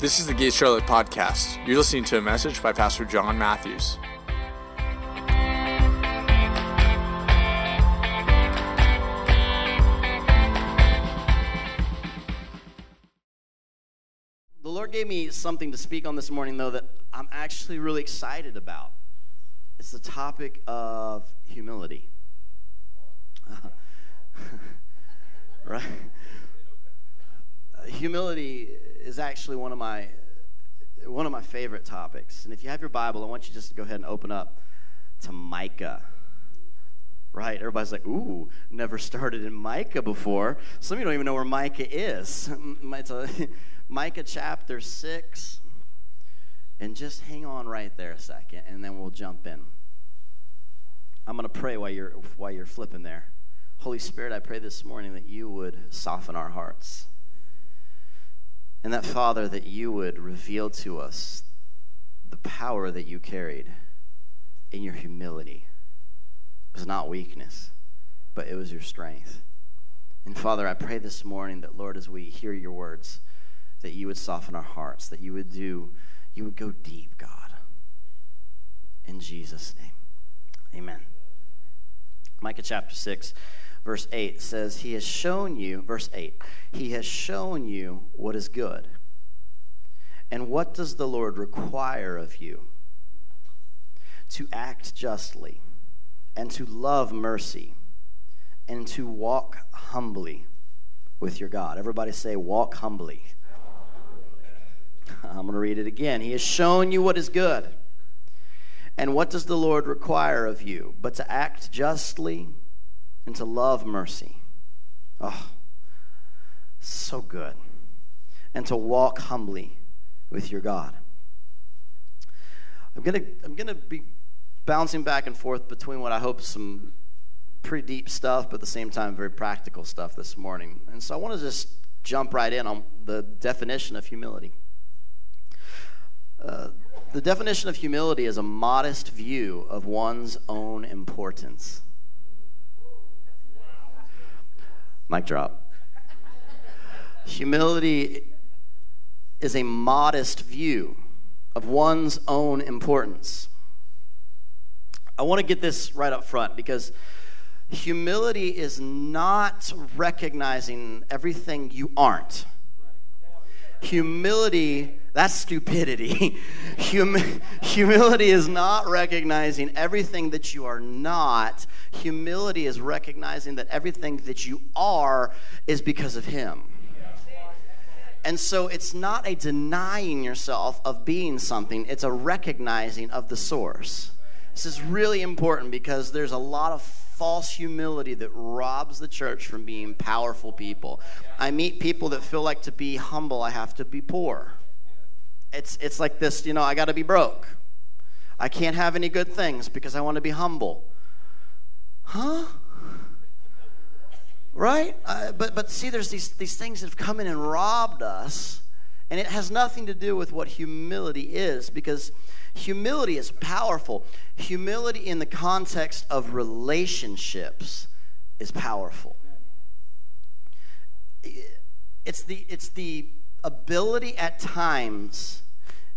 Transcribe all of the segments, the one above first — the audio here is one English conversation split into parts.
This is the Gate Charlotte podcast. You're listening to a message by Pastor John Matthews. The Lord gave me something to speak on this morning, though, that I'm actually really excited about. It's the topic of humility. right? Humility is actually one of my one of my favorite topics. And if you have your Bible, I want you just to go ahead and open up to Micah. Right? Everybody's like, ooh, never started in Micah before. Some of you don't even know where Micah is. Micah chapter 6. And just hang on right there a second, and then we'll jump in. I'm going to pray while you're, while you're flipping there. Holy Spirit, I pray this morning that you would soften our hearts. And that, Father, that you would reveal to us the power that you carried in your humility. It was not weakness, but it was your strength. And Father, I pray this morning that, Lord, as we hear your words, that you would soften our hearts, that you would do, you would go deep, God. In Jesus' name. Amen. Micah chapter 6, verse 8 says, He has shown you, verse 8, He has shown you what is good. And what does the Lord require of you? To act justly, and to love mercy, and to walk humbly with your God. Everybody say, walk humbly. I'm going to read it again. He has shown you what is good. And what does the Lord require of you? But to act justly and to love mercy. Oh, so good. And to walk humbly with your God. I'm going to I'm going to be bouncing back and forth between what I hope is some pretty deep stuff, but at the same time, very practical stuff this morning. And so I want to just jump right in on the definition of humility. Uh, the definition of humility is a modest view of one's own importance. Mic drop. Humility is a modest view of one's own importance. I want to get this right up front because humility is not recognizing everything you aren't. Humility that's stupidity. Hum- humility is not recognizing everything that you are not. Humility is recognizing that everything that you are is because of Him. And so it's not a denying yourself of being something, it's a recognizing of the source. This is really important because there's a lot of false humility that robs the church from being powerful people. I meet people that feel like to be humble, I have to be poor. It's, it's like this, you know, I got to be broke. I can't have any good things because I want to be humble. Huh? Right? Uh, but, but see, there's these, these things that have come in and robbed us, and it has nothing to do with what humility is because humility is powerful. Humility in the context of relationships is powerful. It's the, it's the ability at times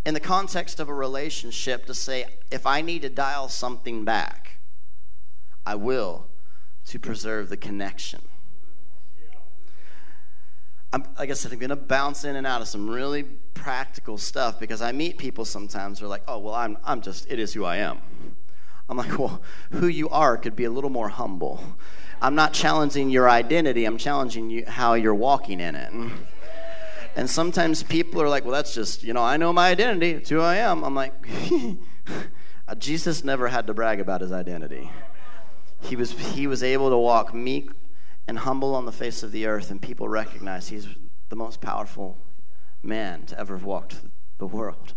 in the context of a relationship to say, if I need to dial something back, I will to preserve the connection. I'm, like I said, I'm going to bounce in and out of some really practical stuff because I meet people sometimes who are like, oh, well, I'm, I'm just, it is who I am. I'm like, well, who you are could be a little more humble. I'm not challenging your identity, I'm challenging you how you're walking in it. And sometimes people are like, well, that's just, you know, I know my identity. It's who I am. I'm like, Jesus never had to brag about his identity. He was, he was able to walk meek and humble on the face of the earth, and people recognize he's the most powerful man to ever have walked the world.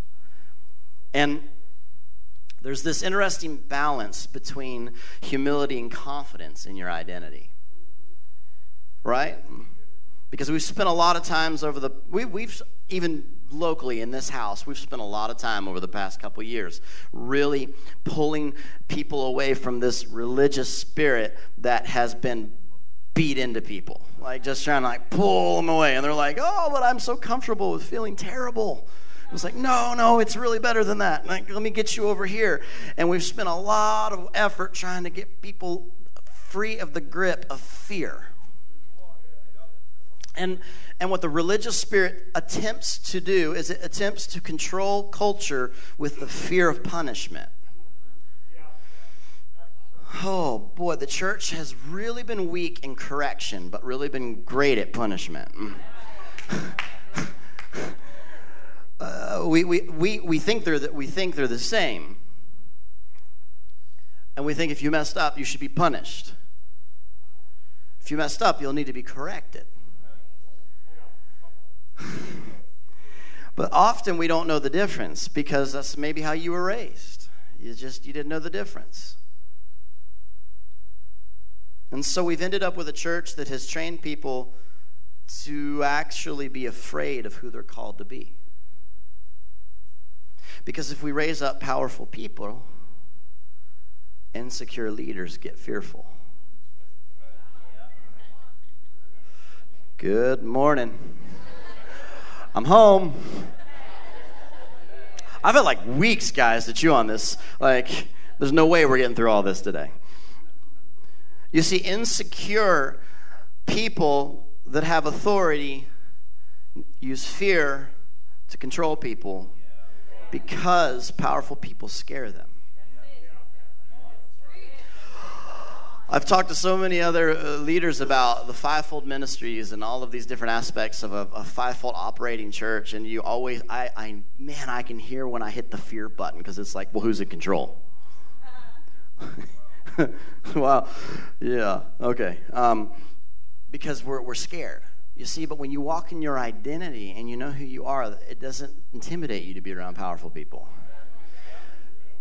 And there's this interesting balance between humility and confidence in your identity. Right? because we've spent a lot of times over the we, we've even locally in this house we've spent a lot of time over the past couple years really pulling people away from this religious spirit that has been beat into people like just trying to like pull them away. And they're like, oh, but I'm so comfortable with feeling terrible. I was like, no, no, it's really better than that. Like, let me get you over here. And we've spent a lot of effort trying to get people free of the grip of fear. And, and what the religious spirit attempts to do is it attempts to control culture with the fear of punishment. Oh boy, the church has really been weak in correction, but really been great at punishment. uh, we, we, we, we, think they're the, we think they're the same. And we think if you messed up, you should be punished. If you messed up, you'll need to be corrected. but often we don't know the difference because that's maybe how you were raised. You just you didn't know the difference. And so we've ended up with a church that has trained people to actually be afraid of who they're called to be. Because if we raise up powerful people, insecure leaders get fearful. Good morning. I'm home. I've had like weeks, guys, to chew on this. Like, there's no way we're getting through all this today. You see, insecure people that have authority use fear to control people because powerful people scare them. I've talked to so many other uh, leaders about the fivefold ministries and all of these different aspects of a, a fivefold operating church, and you always, I, I, man, I can hear when I hit the fear button because it's like, well, who's in control? wow, yeah, okay. Um, because we're we're scared. You see, but when you walk in your identity and you know who you are, it doesn't intimidate you to be around powerful people.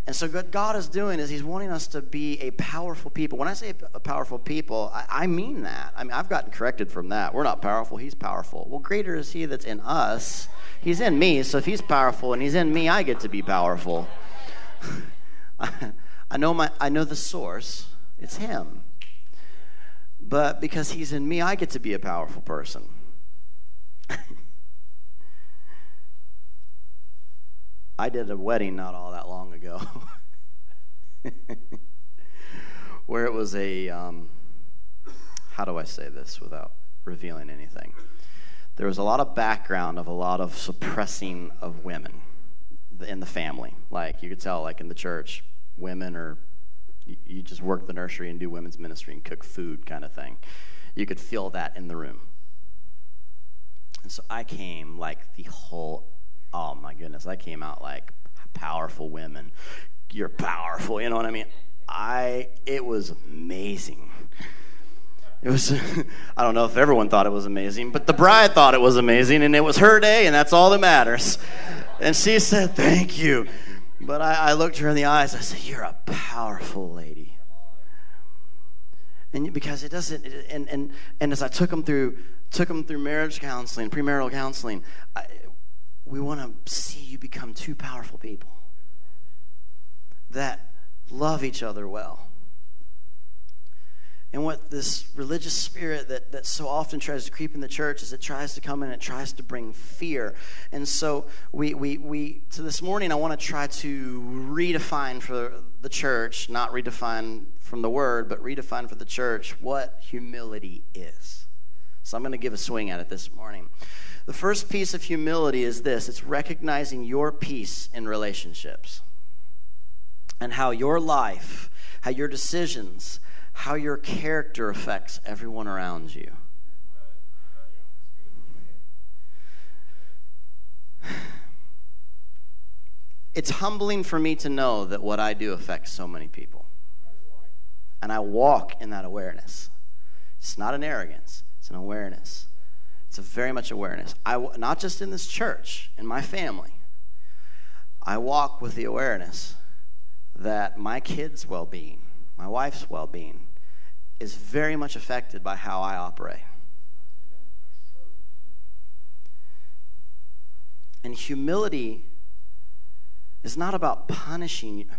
And so, what God is doing is He's wanting us to be a powerful people. When I say a powerful people, I, I, mean that. I mean, I've gotten corrected from that. We're not powerful, He's powerful. Well, greater is He that's in us. He's in me, so if He's powerful and He's in me, I get to be powerful. I know, my, I know the source, it's Him. But because He's in me, I get to be a powerful person. I did a wedding not all that long ago where it was a, um, how do I say this without revealing anything? There was a lot of background of a lot of suppressing of women in the family. Like you could tell, like in the church, women or you just work the nursery and do women's ministry and cook food kind of thing. You could feel that in the room. And so I came like the whole oh my goodness, I came out like powerful women. You're powerful, you know what I mean? I it was amazing. It was I don't know if everyone thought it was amazing, but the bride thought it was amazing and it was her day and that's all that matters. And she said, "Thank you." But I, I looked her in the eyes. I said, "You're a powerful lady." And because it doesn't, and and and as I took them through took them through marriage counseling, premarital counseling, I, we want to see you become two powerful people that love each other well. And what this religious spirit that, that so often tries to creep in the church is it tries to come in and it tries to bring fear. And so we, we, we so this morning I want to try to redefine for the church, not redefine from the word, but redefine for the church what humility is. So I'm going to give a swing at it this morning. The first piece of humility is this it's recognizing your piece in relationships and how your life, how your decisions, how your character affects everyone around you. It's humbling for me to know that what I do affects so many people. And I walk in that awareness. It's not an arrogance, it's an awareness. It's a very much awareness. I, not just in this church, in my family. I walk with the awareness that my kids' well being, my wife's well being, is very much affected by how I operate. And humility is not about punishing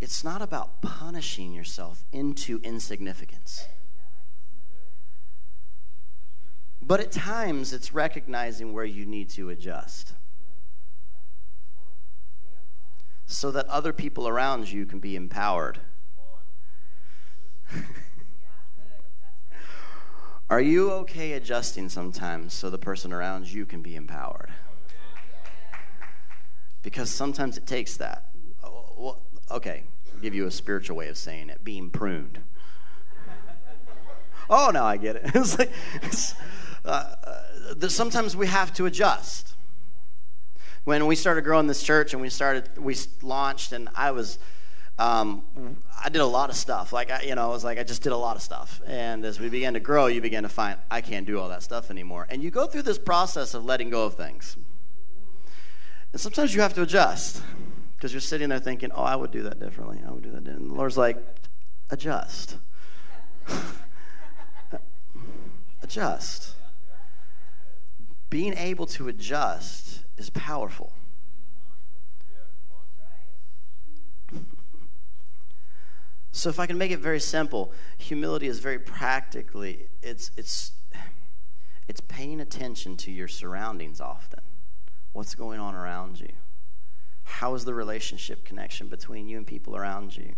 it's not about punishing yourself into insignificance. But at times, it's recognizing where you need to adjust so that other people around you can be empowered. Are you okay adjusting sometimes so the person around you can be empowered? Because sometimes it takes that. Okay, I'll give you a spiritual way of saying it being pruned. Oh, now I get it. it's like, it's, uh, uh, sometimes we have to adjust. When we started growing this church and we started, we launched, and I was, um, I did a lot of stuff. Like, I, you know, I was like, I just did a lot of stuff. And as we began to grow, you began to find, I can't do all that stuff anymore. And you go through this process of letting go of things. And sometimes you have to adjust because you're sitting there thinking, oh, I would do that differently. I would do that differently. And the Lord's like, adjust. adjust. Being able to adjust is powerful. So if I can make it very simple, humility is very practically it's it's it's paying attention to your surroundings often. What's going on around you? How is the relationship connection between you and people around you?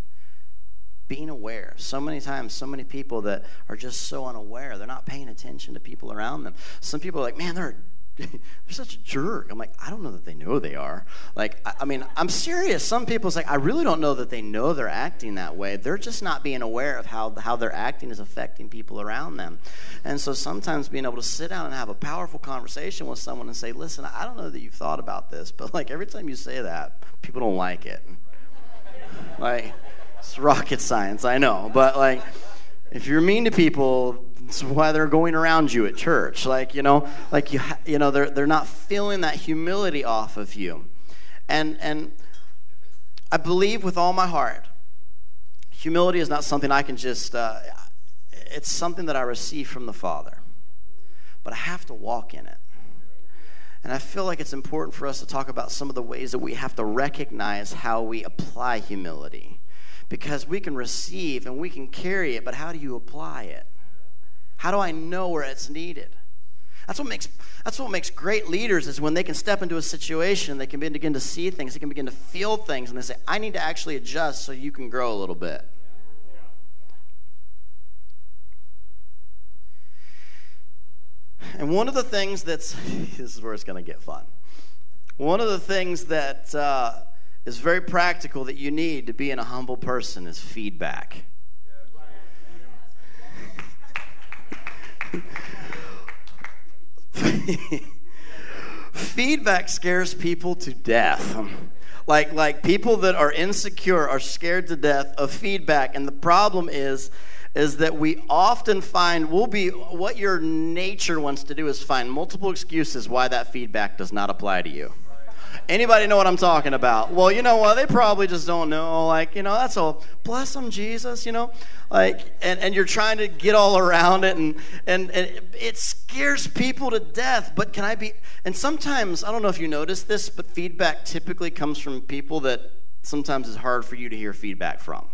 being aware. So many times, so many people that are just so unaware, they're not paying attention to people around them. Some people are like, man, they're they're such a jerk. I'm like, I don't know that they know they are. Like, I, I mean, I'm serious. Some people's like, I really don't know that they know they're acting that way. They're just not being aware of how, how their acting is affecting people around them. And so sometimes being able to sit down and have a powerful conversation with someone and say, listen, I don't know that you've thought about this, but like every time you say that, people don't like it. like, it's rocket science, I know. But like, if you're mean to people, it's why they're going around you at church. Like, you know, like you, you know, they're, they're not feeling that humility off of you. And, and I believe with all my heart, humility is not something I can just, uh, it's something that I receive from the Father. But I have to walk in it. And I feel like it's important for us to talk about some of the ways that we have to recognize how we apply humility because we can receive and we can carry it, but how do you apply it? How do I know where it's needed? That's what makes that's what makes great leaders is when they can step into a situation, they can begin to see things, they can begin to feel things, and they say, "I need to actually adjust so you can grow a little bit." And one of the things that's this is where it's going to get fun. One of the things that uh, is very practical that you need to be in a humble person is feedback. feedback scares people to death. Like, like people that are insecure are scared to death of feedback. And the problem is, is that we often find we'll be what your nature wants to do is find multiple excuses why that feedback does not apply to you. Anybody know what I'm talking about? Well, you know what? They probably just don't know. Like, you know, that's all. Bless them, Jesus, you know? Like, and, and you're trying to get all around it, and, and, and it scares people to death. But can I be, and sometimes, I don't know if you notice this, but feedback typically comes from people that sometimes it's hard for you to hear feedback from.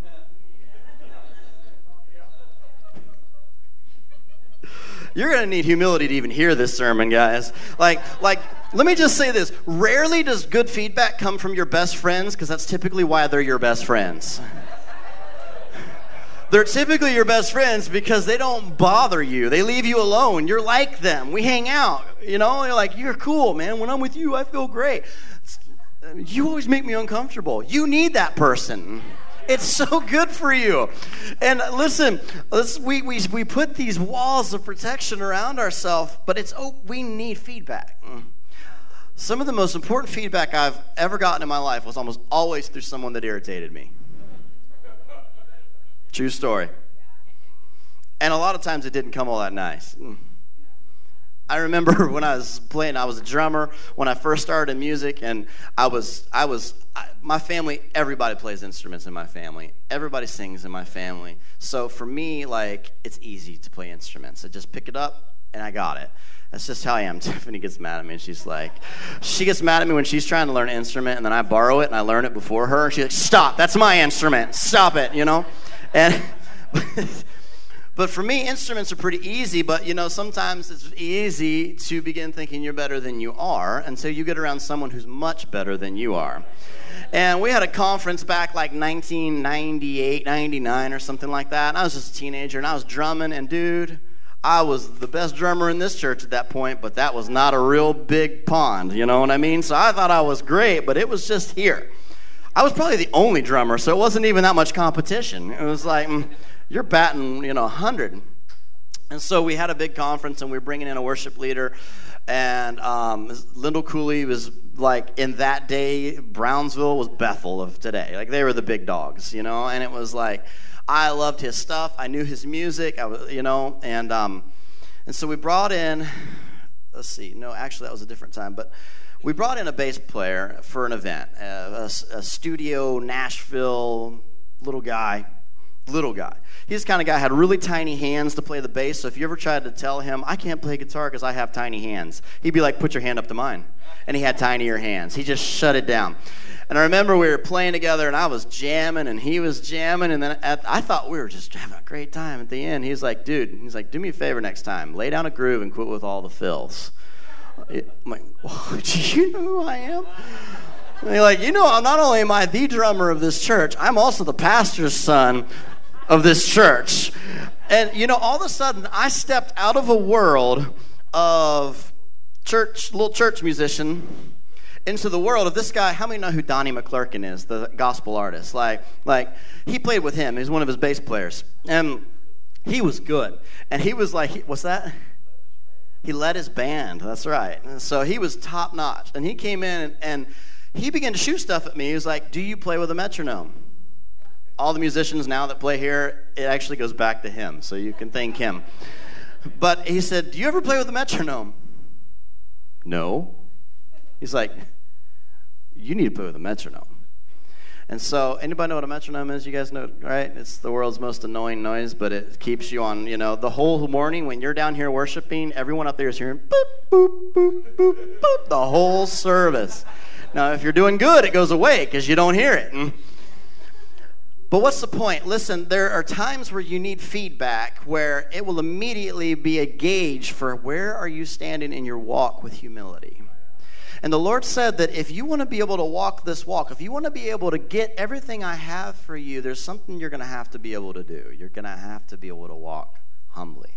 You're going to need humility to even hear this sermon, guys. Like, like, let me just say this. Rarely does good feedback come from your best friends, because that's typically why they're your best friends. They're typically your best friends because they don't bother you. They leave you alone. You're like them. We hang out. You know, you're like, you're cool, man. When I'm with you, I feel great. You always make me uncomfortable. You need that person. It's so good for you. And listen, we, we, we put these walls of protection around ourselves, but it's oh, we need feedback. Some of the most important feedback I've ever gotten in my life was almost always through someone that irritated me. True story. And a lot of times it didn't come all that nice. I remember when I was playing, I was a drummer when I first started in music, and I was, I was, I, my family, everybody plays instruments in my family. Everybody sings in my family. So for me, like, it's easy to play instruments. I just pick it up and I got it. That's just how I am. Tiffany gets mad at me, and she's like, she gets mad at me when she's trying to learn an instrument, and then I borrow it and I learn it before her. and She's like, stop, that's my instrument. Stop it, you know? And. But for me, instruments are pretty easy, but you know, sometimes it's easy to begin thinking you're better than you are until you get around someone who's much better than you are. And we had a conference back like 1998, 99 or something like that. And I was just a teenager and I was drumming, and dude, I was the best drummer in this church at that point, but that was not a real big pond, you know what I mean? So I thought I was great, but it was just here. I was probably the only drummer, so it wasn't even that much competition. It was like, mm, you're batting, you know, 100. And so we had a big conference, and we were bringing in a worship leader. And um, Lindell Cooley was like, in that day, Brownsville was Bethel of today. Like, they were the big dogs, you know? And it was like, I loved his stuff. I knew his music, I was, you know? And, um, and so we brought in, let's see, no, actually, that was a different time, but we brought in a bass player for an event, a, a, a studio Nashville little guy little guy. He's kind of guy had really tiny hands to play the bass. So if you ever tried to tell him, I can't play guitar because I have tiny hands, he'd be like, put your hand up to mine. And he had tinier hands. He just shut it down. And I remember we were playing together and I was jamming and he was jamming. And then at, I thought we were just having a great time. At the end, he's like, dude, he's like, do me a favor next time. Lay down a groove and quit with all the fills. I'm like, do you know who I am? And you're like, you know, not only am I the drummer of this church, I'm also the pastor's son of this church. And, you know, all of a sudden, I stepped out of a world of church, little church musician, into the world of this guy. How many know who Donnie McClurkin is, the gospel artist? Like, like he played with him. He's one of his bass players, and he was good. And he was like, what's that? He led his band. That's right. And so he was top notch. And he came in and, and he began to shoot stuff at me. He was like, "Do you play with a metronome?" all the musicians now that play here, it actually goes back to him, so you can thank him. But he said, Do you ever play with a metronome? No. He's like, You need to play with a metronome. And so, anybody know what a metronome is? You guys know, right? It's the world's most annoying noise, but it keeps you on, you know, the whole morning when you're down here worshiping, everyone up there is hearing boop, boop, boop, boop, boop, the whole service. Now, if you're doing good, it goes away because you don't hear it. Hmm? But what's the point? Listen, there are times where you need feedback where it will immediately be a gauge for where are you standing in your walk with humility. And the Lord said that if you want to be able to walk this walk, if you want to be able to get everything I have for you, there's something you're going to have to be able to do. You're going to have to be able to walk humbly.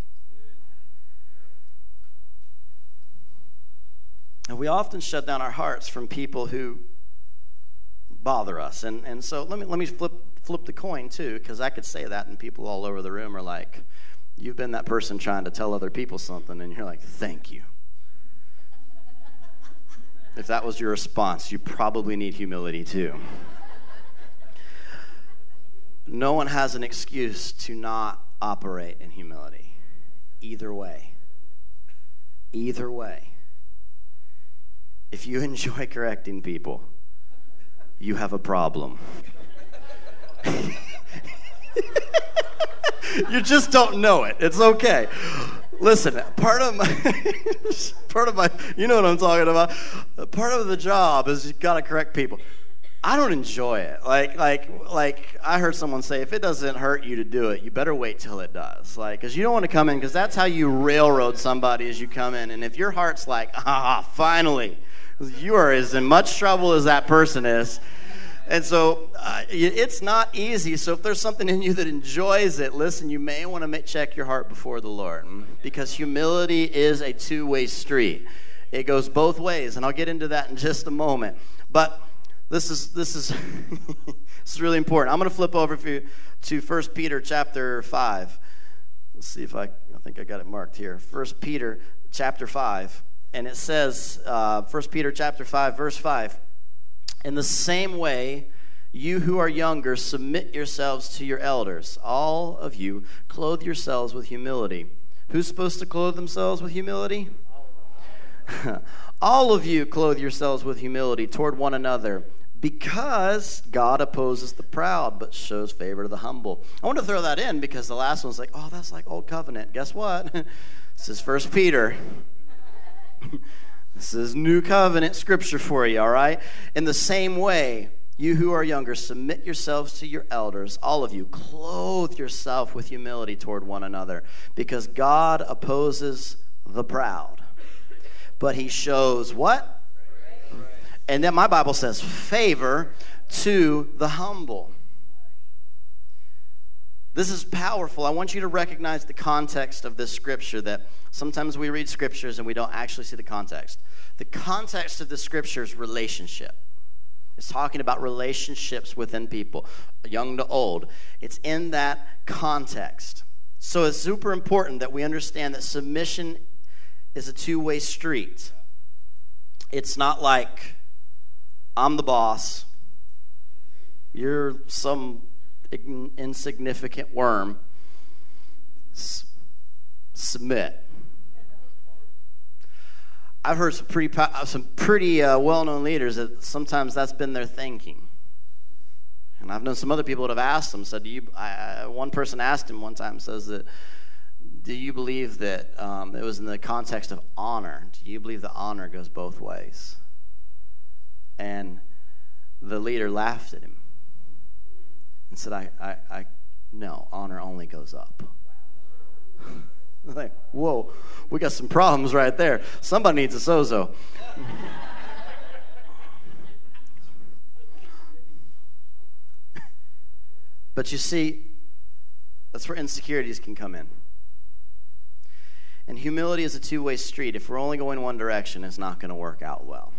And we often shut down our hearts from people who bother us. And, and so let me, let me flip flip the coin too, because I could say that, and people all over the room are like, You've been that person trying to tell other people something, and you're like, Thank you. if that was your response, you probably need humility too. no one has an excuse to not operate in humility. Either way. Either way. If you enjoy correcting people, you have a problem. you just don't know it. It's okay. Listen, part of my part of my you know what I'm talking about. Part of the job is you got to correct people. I don't enjoy it. Like like like I heard someone say if it doesn't hurt you to do it, you better wait till it does. Like cuz you don't want to come in cuz that's how you railroad somebody as you come in and if your heart's like, "Ah, finally." You are as in much trouble as that person is and so uh, it's not easy. So if there's something in you that enjoys it, listen, you may want to check your heart before the Lord because humility is a two way street. It goes both ways, and I'll get into that in just a moment. But this is this is this is really important. I'm going to flip over for you to 1 Peter chapter 5. Let's see if I I think I got it marked here. 1 Peter chapter 5, and it says uh, 1 Peter chapter 5 verse 5 in the same way, you who are younger, submit yourselves to your elders. All of you, clothe yourselves with humility. Who's supposed to clothe themselves with humility? All of you clothe yourselves with humility toward one another because God opposes the proud but shows favor to the humble. I want to throw that in because the last one's like, oh, that's like old covenant. Guess what? this is First Peter. This is new covenant scripture for you, all right? In the same way, You who are younger, submit yourselves to your elders. All of you, clothe yourself with humility toward one another, because God opposes the proud. But he shows what? And then my Bible says favor to the humble. This is powerful. I want you to recognize the context of this scripture that sometimes we read scriptures and we don't actually see the context. The context of the scripture is relationship. It's talking about relationships within people, young to old. It's in that context. So it's super important that we understand that submission is a two way street. It's not like I'm the boss, you're some insignificant worm. S- submit. I've heard some pretty, some pretty uh, well known leaders that sometimes that's been their thinking. And I've known some other people that have asked them, said, Do you, I, one person asked him one time, says that, Do you believe that um, it was in the context of honor? Do you believe that honor goes both ways? And the leader laughed at him and said, I, I, I no, honor only goes up. like, whoa, we got some problems right there. Somebody needs a sozo. but you see, that's where insecurities can come in. And humility is a two way street. If we're only going one direction, it's not going to work out well.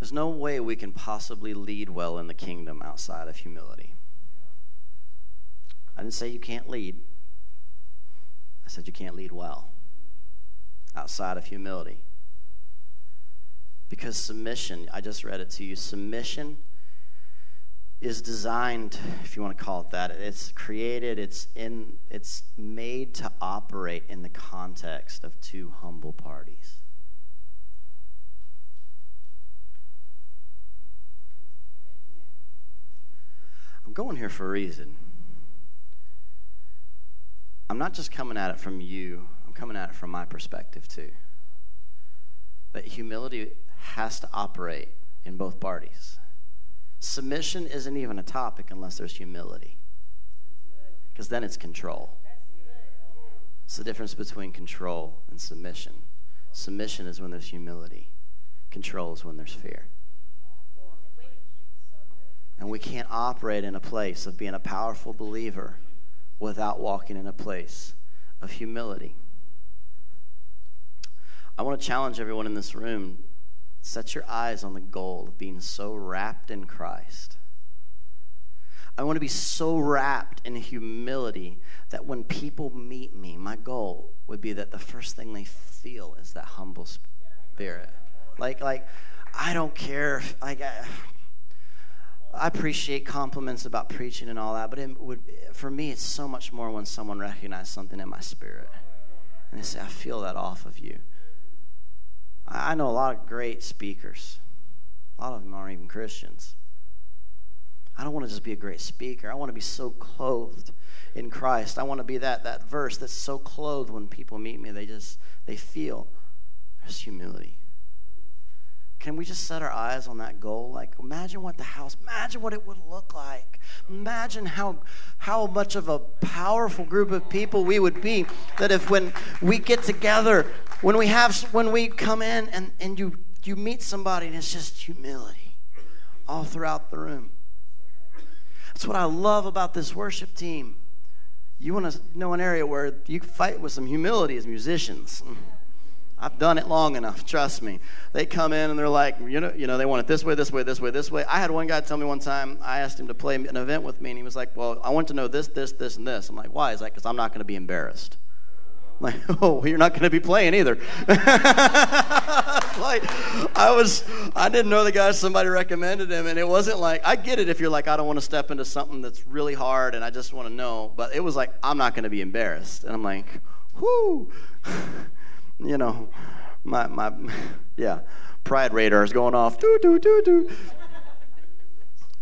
There's no way we can possibly lead well in the kingdom outside of humility. I didn't say you can't lead. I said you can't lead well outside of humility. Because submission, I just read it to you, submission is designed, if you want to call it that, it's created, it's in it's made to operate in the context of two humble parties. I'm going here for a reason. I'm not just coming at it from you, I'm coming at it from my perspective too. That humility has to operate in both parties. Submission isn't even a topic unless there's humility, because then it's control. It's the difference between control and submission. Submission is when there's humility, control is when there's fear. And we can't operate in a place of being a powerful believer without walking in a place of humility. I want to challenge everyone in this room set your eyes on the goal of being so wrapped in Christ. I want to be so wrapped in humility that when people meet me, my goal would be that the first thing they feel is that humble spirit. Like, like I don't care. If, like, I appreciate compliments about preaching and all that, but it would, for me, it's so much more when someone recognizes something in my spirit. And they say, I feel that off of you. I know a lot of great speakers, a lot of them aren't even Christians. I don't want to just be a great speaker. I want to be so clothed in Christ. I want to be that, that verse that's so clothed when people meet me, they just they feel there's humility. Can we just set our eyes on that goal? Like, imagine what the house, imagine what it would look like. Imagine how, how much of a powerful group of people we would be that if when we get together, when we have, when we come in and, and you, you meet somebody and it's just humility all throughout the room. That's what I love about this worship team. You want to know an area where you fight with some humility as musicians. I've done it long enough, trust me. They come in and they're like, you know, you know, they want it this way, this way, this way, this way. I had one guy tell me one time, I asked him to play an event with me, and he was like, Well, I want to know this, this, this, and this. I'm like, Why? He's like, Because I'm not going to be embarrassed. I'm like, oh, you're not going to be playing either. like, I was, I didn't know the guy. Somebody recommended him, and it wasn't like I get it if you're like, I don't want to step into something that's really hard, and I just want to know. But it was like, I'm not going to be embarrassed, and I'm like, whoo you know, my, my yeah, pride radar is going off. Doo, doo, doo, doo.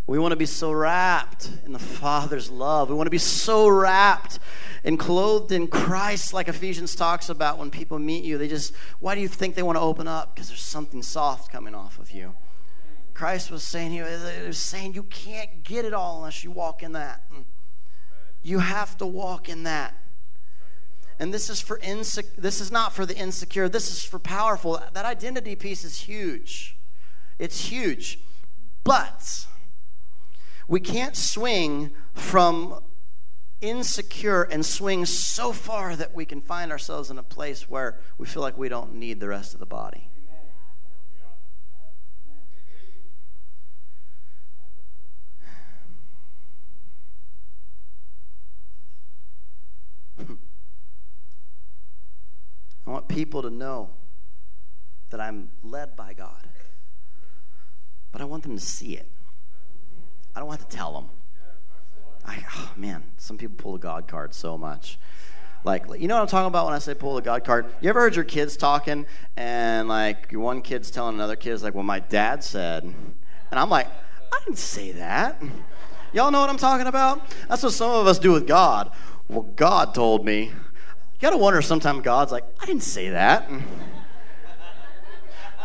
We want to be so wrapped in the Father's love. We want to be so wrapped and clothed in Christ, like Ephesians talks about when people meet you. They just, why do you think they want to open up? Because there's something soft coming off of you. Christ was saying, he was saying, you can't get it all unless you walk in that. You have to walk in that. And this is for insec- this is not for the insecure. This is for powerful. That identity piece is huge. It's huge. But we can't swing from insecure and swing so far that we can find ourselves in a place where we feel like we don't need the rest of the body. People to know that I'm led by God, but I want them to see it. I don't have to tell them. I, oh man, some people pull the God card so much. Like, you know what I'm talking about when I say pull the God card? You ever heard your kids talking and like one kid's telling another kid, like, well, my dad said. And I'm like, I didn't say that. Y'all know what I'm talking about? That's what some of us do with God. Well, God told me. You gotta wonder sometimes God's like, I didn't say that.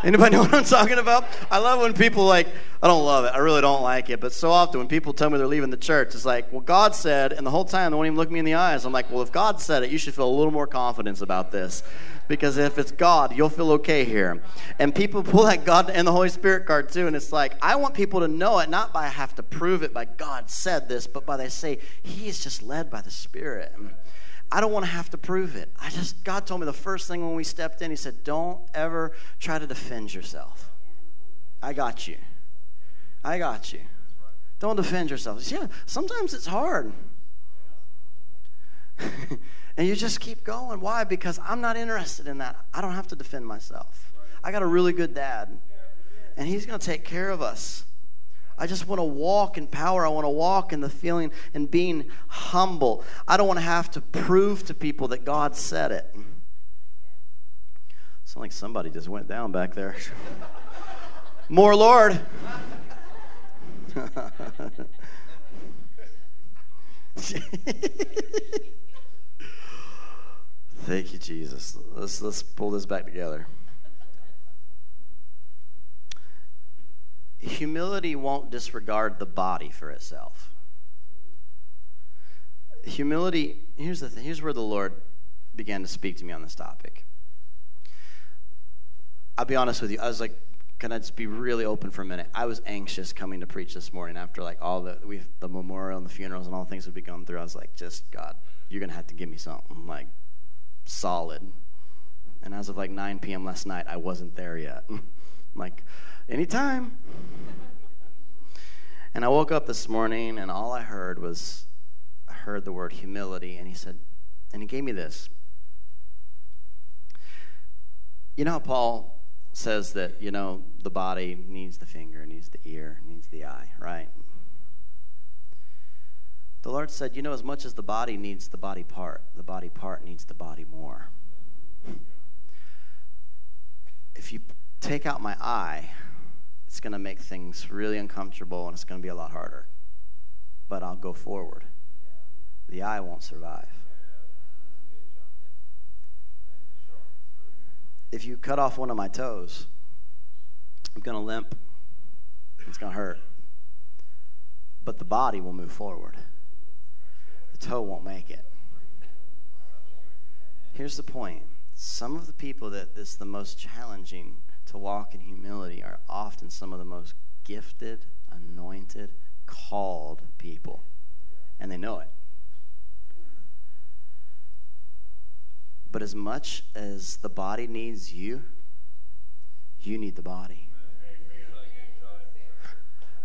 Anybody know what I'm talking about? I love when people like, I don't love it. I really don't like it. But so often when people tell me they're leaving the church, it's like, well, God said, and the whole time they won't even look me in the eyes. I'm like, well, if God said it, you should feel a little more confidence about this. Because if it's God, you'll feel okay here. And people pull that God and the Holy Spirit card too. And it's like, I want people to know it, not by I have to prove it by God said this, but by they say, He is just led by the Spirit. I don't want to have to prove it. I just, God told me the first thing when we stepped in, He said, Don't ever try to defend yourself. I got you. I got you. Don't defend yourself. Yeah, sometimes it's hard. and you just keep going. Why? Because I'm not interested in that. I don't have to defend myself. I got a really good dad, and He's going to take care of us. I just want to walk in power. I want to walk in the feeling and being humble. I don't want to have to prove to people that God said it. Sound like somebody just went down back there. More Lord. Thank you, Jesus. Let's let's pull this back together. Humility won't disregard the body for itself. Humility, here's the thing, here's where the Lord began to speak to me on this topic. I'll be honest with you, I was like, can I just be really open for a minute? I was anxious coming to preach this morning after like all the we the memorial and the funerals and all the things we've been going through. I was like, just God, you're gonna have to give me something like solid. And as of like 9 p.m. last night, I wasn't there yet. Like, anytime. And I woke up this morning and all I heard was, I heard the word humility. And he said, and he gave me this. You know how Paul says that, you know, the body needs the finger, needs the ear, needs the eye, right? The Lord said, you know, as much as the body needs the body part, the body part needs the body more. If you take out my eye, it's going to make things really uncomfortable and it's going to be a lot harder. But I'll go forward. The eye won't survive. If you cut off one of my toes, I'm going to limp. It's going to hurt. But the body will move forward. The toe won't make it. Here's the point some of the people that this is the most challenging to walk in humility are often some of the most gifted, anointed, called people. And they know it. But as much as the body needs you, you need the body.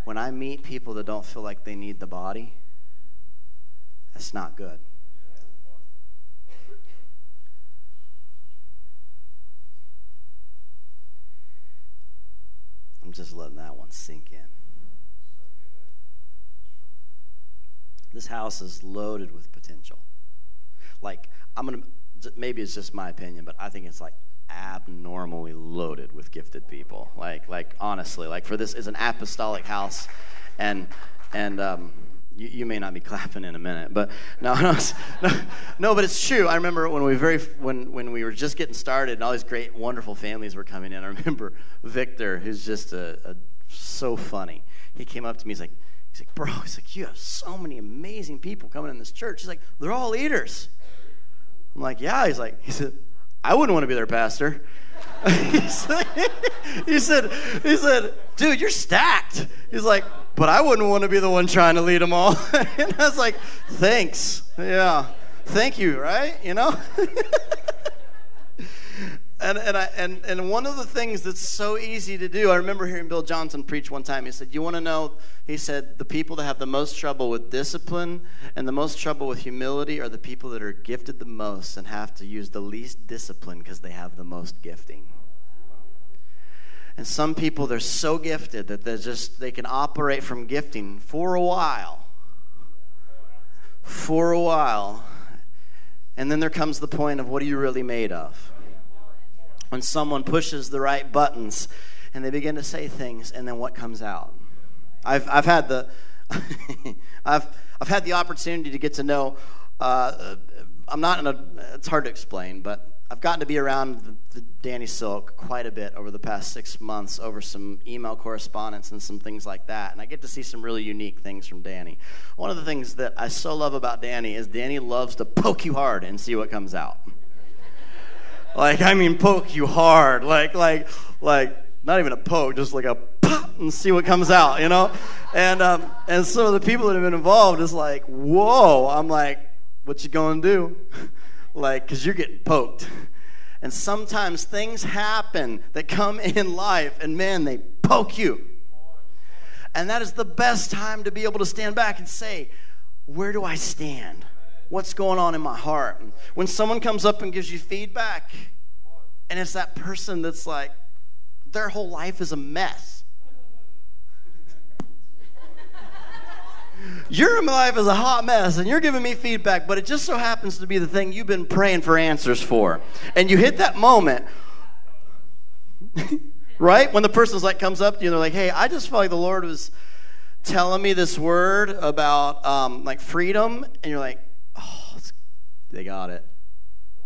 When I meet people that don't feel like they need the body, that's not good. I'm just letting that one sink in. This house is loaded with potential. Like, I'm going to, maybe it's just my opinion, but I think it's like abnormally loaded with gifted people. Like, like honestly, like for this is an apostolic house, and and um, You, you may not be clapping in a minute, but no, no, no, no, but it's true. I remember when we very when when we were just getting started, and all these great, wonderful families were coming in. I remember Victor, who's just a, a so funny. He came up to me. He's like, he's like, bro. He's like, you have so many amazing people coming in this church. He's like, they're all leaders. I'm like, yeah. He's like, he said, I wouldn't want to be their pastor. he, said, he said, he said, dude, you're stacked. He's like, but I wouldn't want to be the one trying to lead them all. and I was like, thanks. Yeah. Thank you, right? You know? and, and, I, and, and one of the things that's so easy to do, I remember hearing Bill Johnson preach one time. He said, You want to know? He said, The people that have the most trouble with discipline and the most trouble with humility are the people that are gifted the most and have to use the least discipline because they have the most gifting. And some people, they're so gifted that they're just, they can operate from gifting for a while. For a while. And then there comes the point of what are you really made of? when someone pushes the right buttons and they begin to say things, and then what comes out? I've, I've had the I've, I've had the opportunity to get to know. Uh, I'm not in a. It's hard to explain, but I've gotten to be around the, the Danny Silk quite a bit over the past six months over some email correspondence and some things like that, and I get to see some really unique things from Danny. One of the things that I so love about Danny is Danny loves to poke you hard and see what comes out. Like, I mean, poke you hard. Like, like, like, not even a poke, just like a pop and see what comes out, you know? And, um, and so the people that have been involved is like, whoa. I'm like, what you gonna do? like, because you're getting poked. And sometimes things happen that come in life, and man, they poke you. And that is the best time to be able to stand back and say, where do I stand? what's going on in my heart. When someone comes up and gives you feedback, and it's that person that's like, their whole life is a mess. Your life is a hot mess, and you're giving me feedback, but it just so happens to be the thing you've been praying for answers for. And you hit that moment, right? When the person's like comes up to you and they're like, hey, I just felt like the Lord was telling me this word about um, like freedom, and you're like, oh, they got it.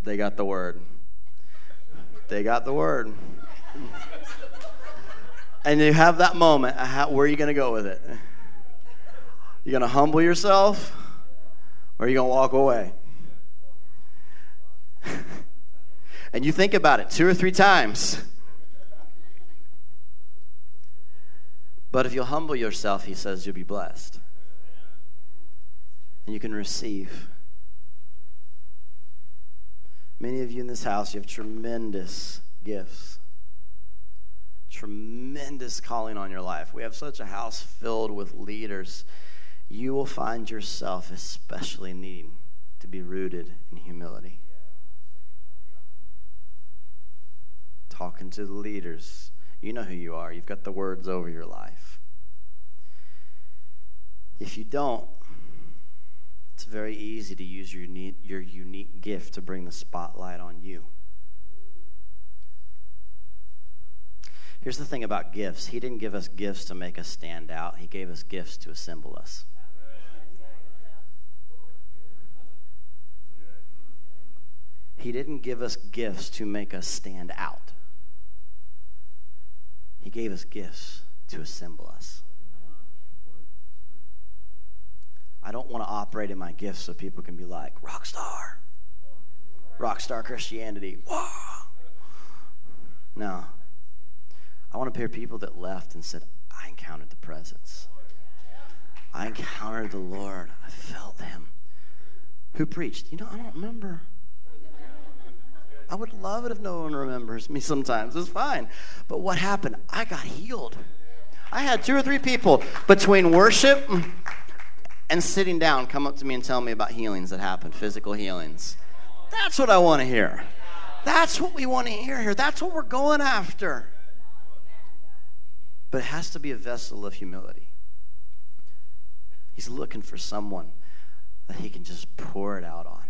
They got the word. They got the word. and you have that moment. How, where are you going to go with it? You going to humble yourself or you're you going to walk away? and you think about it two or three times. But if you'll humble yourself, he says, you'll be blessed. And you can receive. Many of you in this house, you have tremendous gifts, tremendous calling on your life. We have such a house filled with leaders. You will find yourself especially needing to be rooted in humility. Talking to the leaders, you know who you are. You've got the words over your life. If you don't, it's very easy to use your unique, your unique gift to bring the spotlight on you. Here's the thing about gifts He didn't give us gifts to make us stand out, He gave us gifts to assemble us. He didn't give us gifts to make us stand out. He gave us gifts to assemble us. I don't want to operate in my gifts so people can be like, rock star, rock star Christianity. Wow. No. I want to pair people that left and said, I encountered the presence. I encountered the Lord. I felt him. Who preached? You know, I don't remember. I would love it if no one remembers me sometimes. It's fine. But what happened? I got healed. I had two or three people between worship and sitting down come up to me and tell me about healings that happened, physical healings. That's what I want to hear. That's what we want to hear here. That's what we're going after. But it has to be a vessel of humility. He's looking for someone that he can just pour it out on.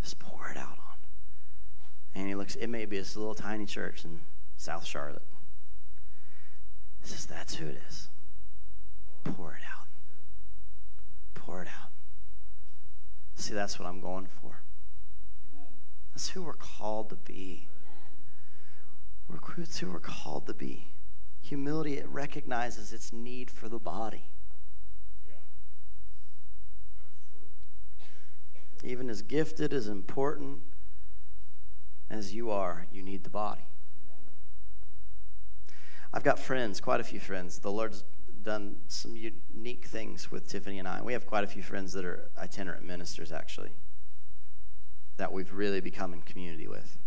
Just pour it out on. And he looks, it may be this little tiny church in South Charlotte. He says, That's who it is. Pour it out pour it out. See, that's what I'm going for. That's who we're called to be. We're, who we're called to be. Humility, it recognizes its need for the body. Even as gifted, as important as you are, you need the body. I've got friends, quite a few friends. The Lord's done some unique things with Tiffany and I. We have quite a few friends that are itinerant ministers, actually, that we've really become in community with.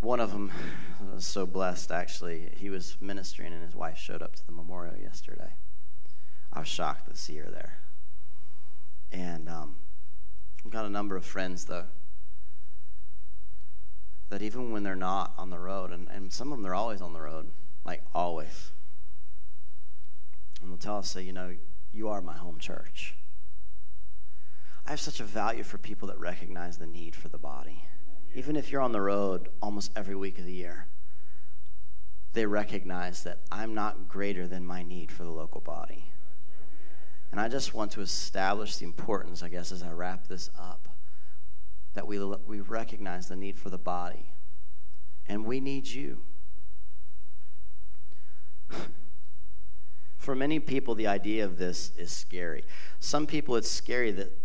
One of them was so blessed, actually. He was ministering, and his wife showed up to the memorial yesterday. I was shocked to see her there. And um, I've got a number of friends, though, that even when they're not on the road, and, and some of them they're always on the road, like always. And they'll tell us, say, you know, you are my home church. I have such a value for people that recognize the need for the body. Even if you're on the road almost every week of the year, they recognize that I'm not greater than my need for the local body. And I just want to establish the importance, I guess, as I wrap this up, that we, we recognize the need for the body. And we need you. For many people, the idea of this is scary. Some people, it's scary that,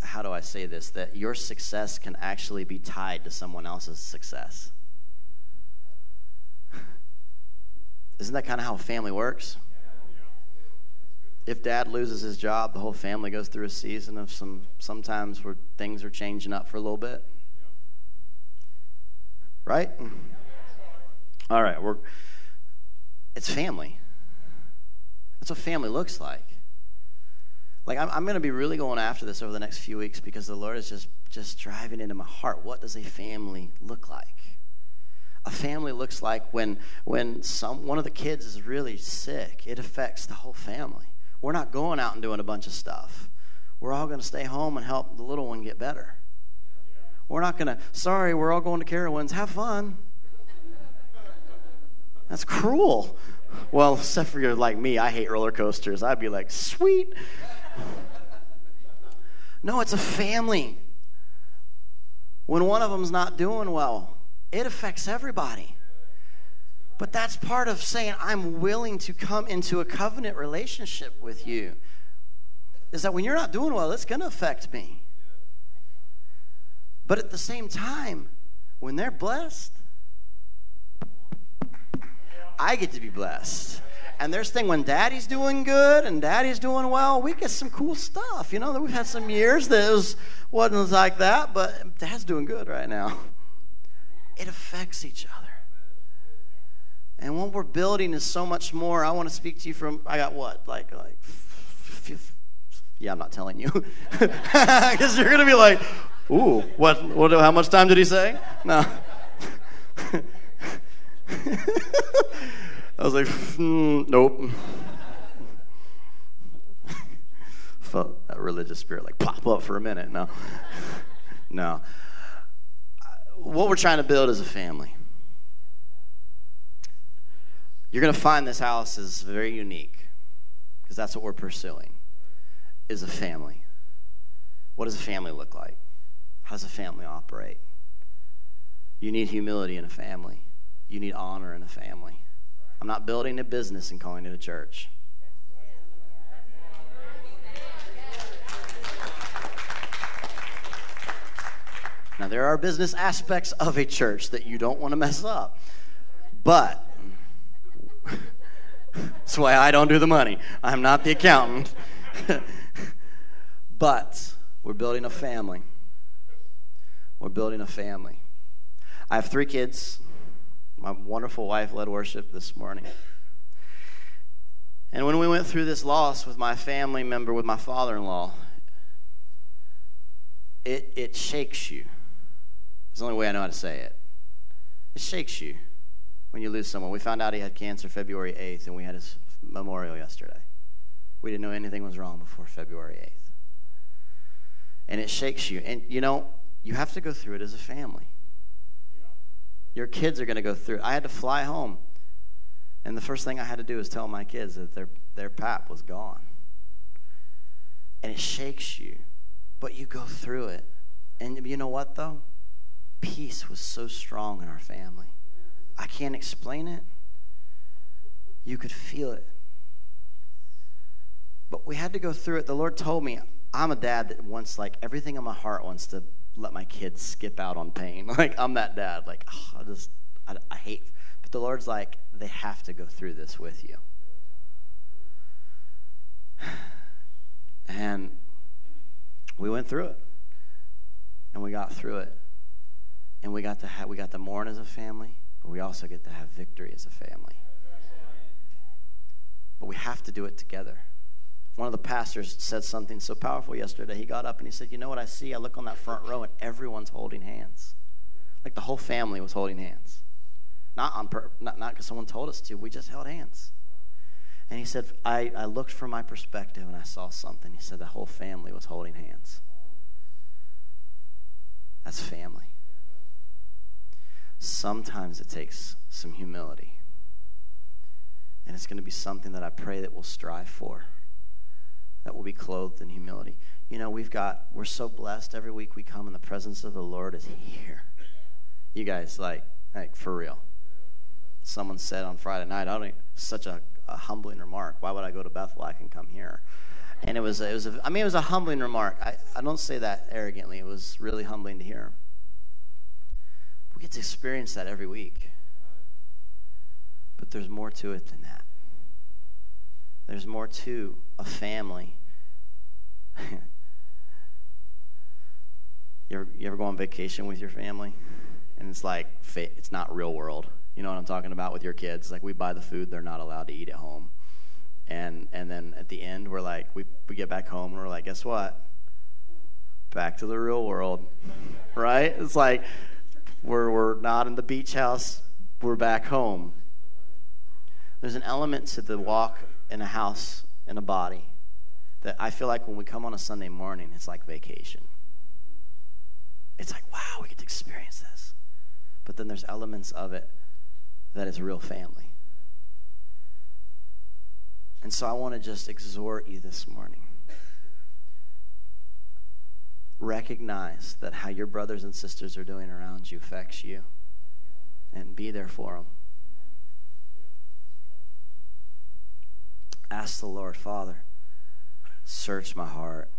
how do I say this, that your success can actually be tied to someone else's success. Isn't that kind of how family works? If dad loses his job, the whole family goes through a season of some sometimes where things are changing up for a little bit. Right? All right, we're it's family. That's what family looks like. Like I'm, I'm going to be really going after this over the next few weeks because the Lord is just just driving into my heart. What does a family look like? A family looks like when when some one of the kids is really sick. It affects the whole family. We're not going out and doing a bunch of stuff. We're all going to stay home and help the little one get better. We're not going to, sorry, we're all going to Carowinds. Have fun. That's cruel. Well, except for you're like me, I hate roller coasters. I'd be like, sweet. No, it's a family. When one of them's not doing well, it affects everybody. But that's part of saying, I'm willing to come into a covenant relationship with you. Is that when you're not doing well, it's going to affect me. But at the same time, when they're blessed, I get to be blessed. And there's thing when daddy's doing good and daddy's doing well, we get some cool stuff. You know, we've had some years that was, wasn't like that, but dad's doing good right now. It affects each other. And what we're building is so much more. I want to speak to you from, I got what? Like, like, yeah, I'm not telling you. Because you're going to be like, ooh, what, what, how much time did he say? No. I was like, mm, nope. Felt that religious spirit like pop up for a minute. No. no. What we're trying to build is a family. You're going to find this house is very unique because that's what we're pursuing is a family. What does a family look like? How does a family operate? You need humility in a family. You need honor in a family. I'm not building a business and calling it a church. Now, there are business aspects of a church that you don't want to mess up. But that's why I don't do the money. I'm not the accountant. but we're building a family. We're building a family. I have three kids. My wonderful wife led worship this morning. And when we went through this loss with my family member, with my father in law, it, it shakes you. It's the only way I know how to say it. It shakes you when you lose someone. We found out he had cancer February 8th, and we had his memorial yesterday. We didn't know anything was wrong before February 8th. And it shakes you. And you know, you have to go through it as a family. Your kids are going to go through it. I had to fly home. And the first thing I had to do was tell my kids that their, their pap was gone. and it shakes you, but you go through it. And you know what, though? Peace was so strong in our family. I can't explain it. You could feel it. But we had to go through it. The Lord told me, I'm a dad that wants, like, everything in my heart wants to let my kids skip out on pain. Like, I'm that dad. Like, oh, I just, I, I hate. But the Lord's like, they have to go through this with you. And we went through it. And we got through it. And we got to have, we got to mourn as a family, but we also get to have victory as a family. But we have to do it together. One of the pastors said something so powerful yesterday. He got up and he said, You know what I see? I look on that front row and everyone's holding hands. Like the whole family was holding hands. Not on not not because someone told us to. We just held hands. And he said, I, I looked from my perspective and I saw something. He said the whole family was holding hands. That's family. Sometimes it takes some humility. And it's going to be something that I pray that we'll strive for, that we'll be clothed in humility. You know, we've got, we're so blessed every week we come and the presence of the Lord is here. You guys, like, like for real. Someone said on Friday night, I don't, such a, a humbling remark. Why would I go to Bethel? I can come here. And it was, it was a, I mean, it was a humbling remark. I, I don't say that arrogantly. It was really humbling to hear. Get to experience that every week. But there's more to it than that. There's more to a family. you, ever, you ever go on vacation with your family? And it's like, it's not real world. You know what I'm talking about with your kids? Like, we buy the food they're not allowed to eat at home. And, and then at the end, we're like, we, we get back home and we're like, guess what? Back to the real world, right? It's like, we're, we're not in the beach house, we're back home. There's an element to the walk in a house in a body that I feel like when we come on a Sunday morning, it's like vacation. It's like, wow, we get to experience this. But then there's elements of it that is real family. And so I want to just exhort you this morning. Recognize that how your brothers and sisters are doing around you affects you, and be there for them. Ask the Lord, Father, search my heart.